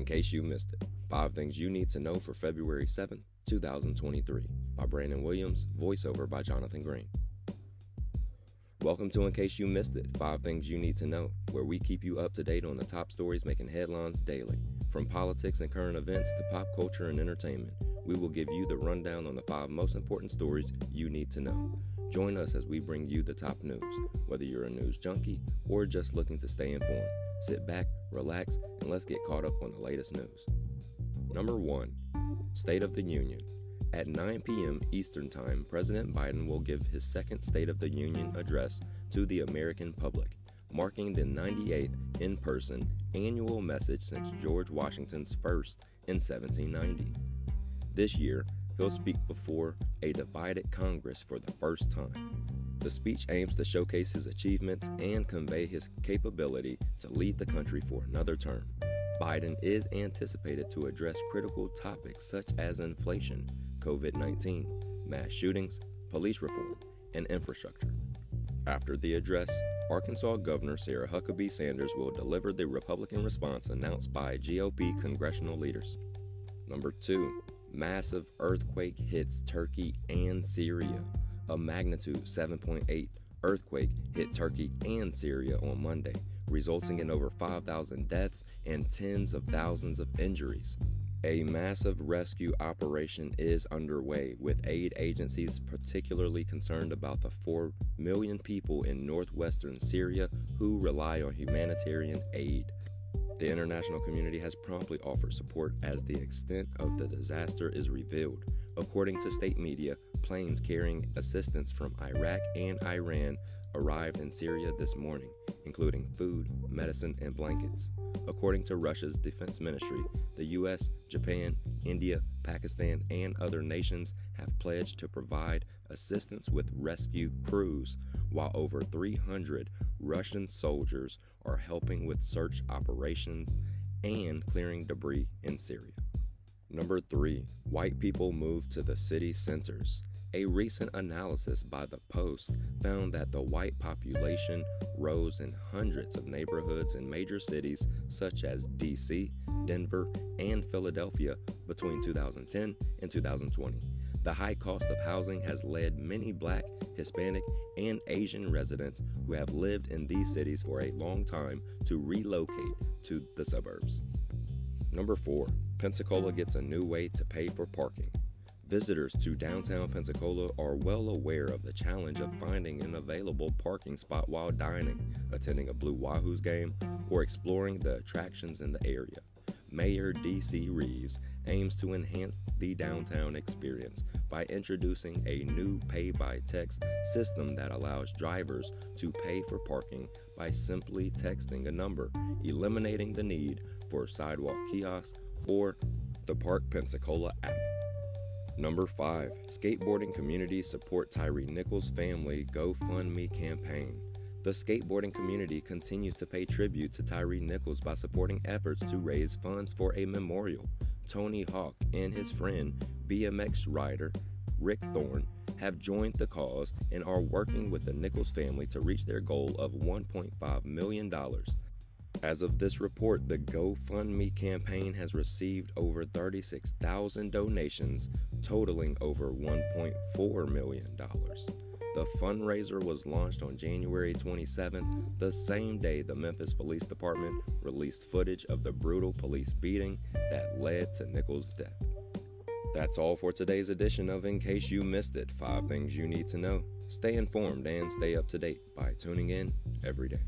case you missed it, five things you need to know for February 7th, 2023, by Brandon Williams, voiceover by Jonathan Green. Welcome to In Case You Missed It, five things you need to know, where we keep you up to date on the top stories making headlines daily. From politics and current events to pop culture and entertainment, we will give you the rundown on the five most important stories you need to know. Join us as we bring you the top news, whether you're a news junkie or just looking to stay informed. Sit back, relax, and let's get caught up on the latest news. Number 1 State of the Union. At 9 p.m. Eastern Time, President Biden will give his second State of the Union address to the American public, marking the 98th in person annual message since George Washington's first in 1790. This year, he'll speak before a divided Congress for the first time. The speech aims to showcase his achievements and convey his capability to lead the country for another term. Biden is anticipated to address critical topics such as inflation, COVID 19, mass shootings, police reform, and infrastructure. After the address, Arkansas Governor Sarah Huckabee Sanders will deliver the Republican response announced by GOP congressional leaders. Number 2. Massive earthquake hits Turkey and Syria a magnitude 7.8 earthquake hit Turkey and Syria on Monday, resulting in over 5,000 deaths and tens of thousands of injuries. A massive rescue operation is underway, with aid agencies particularly concerned about the 4 million people in northwestern Syria who rely on humanitarian aid. The international community has promptly offered support as the extent of the disaster is revealed. According to state media, planes carrying assistance from Iraq and Iran arrived in Syria this morning, including food, medicine, and blankets. According to Russia's defense ministry, the US, Japan, India, Pakistan, and other nations have pledged to provide assistance with rescue crews, while over 300 Russian soldiers are helping with search operations and clearing debris in Syria. Number 3. White people move to the city centers. A recent analysis by the Post found that the white population rose in hundreds of neighborhoods in major cities such as DC, Denver, and Philadelphia between 2010 and 2020. The high cost of housing has led many black, Hispanic, and Asian residents who have lived in these cities for a long time to relocate to the suburbs. Number 4. Pensacola mm. gets a new way to pay for parking. Visitors to downtown Pensacola are well aware of the challenge of finding an available parking spot while dining, attending a Blue Wahoos game, or exploring the attractions in the area. Mayor D.C. Reeves aims to enhance the downtown experience by introducing a new pay by text system that allows drivers to pay for parking by simply texting a number, eliminating the need for sidewalk kiosks or the Park Pensacola app. Number 5. Skateboarding Community Support Tyre Nichols Family GoFundMe Campaign. The skateboarding community continues to pay tribute to Tyre Nichols by supporting efforts to raise funds for a memorial. Tony Hawk and his friend, BMX rider Rick Thorne, have joined the cause and are working with the Nichols family to reach their goal of $1.5 million. As of this report, the GoFundMe campaign has received over 36,000 donations, totaling over $1.4 million. The fundraiser was launched on January 27th, the same day the Memphis Police Department released footage of the brutal police beating that led to Nichols' death. That's all for today's edition of In Case You Missed It 5 Things You Need to Know. Stay informed and stay up to date by tuning in every day.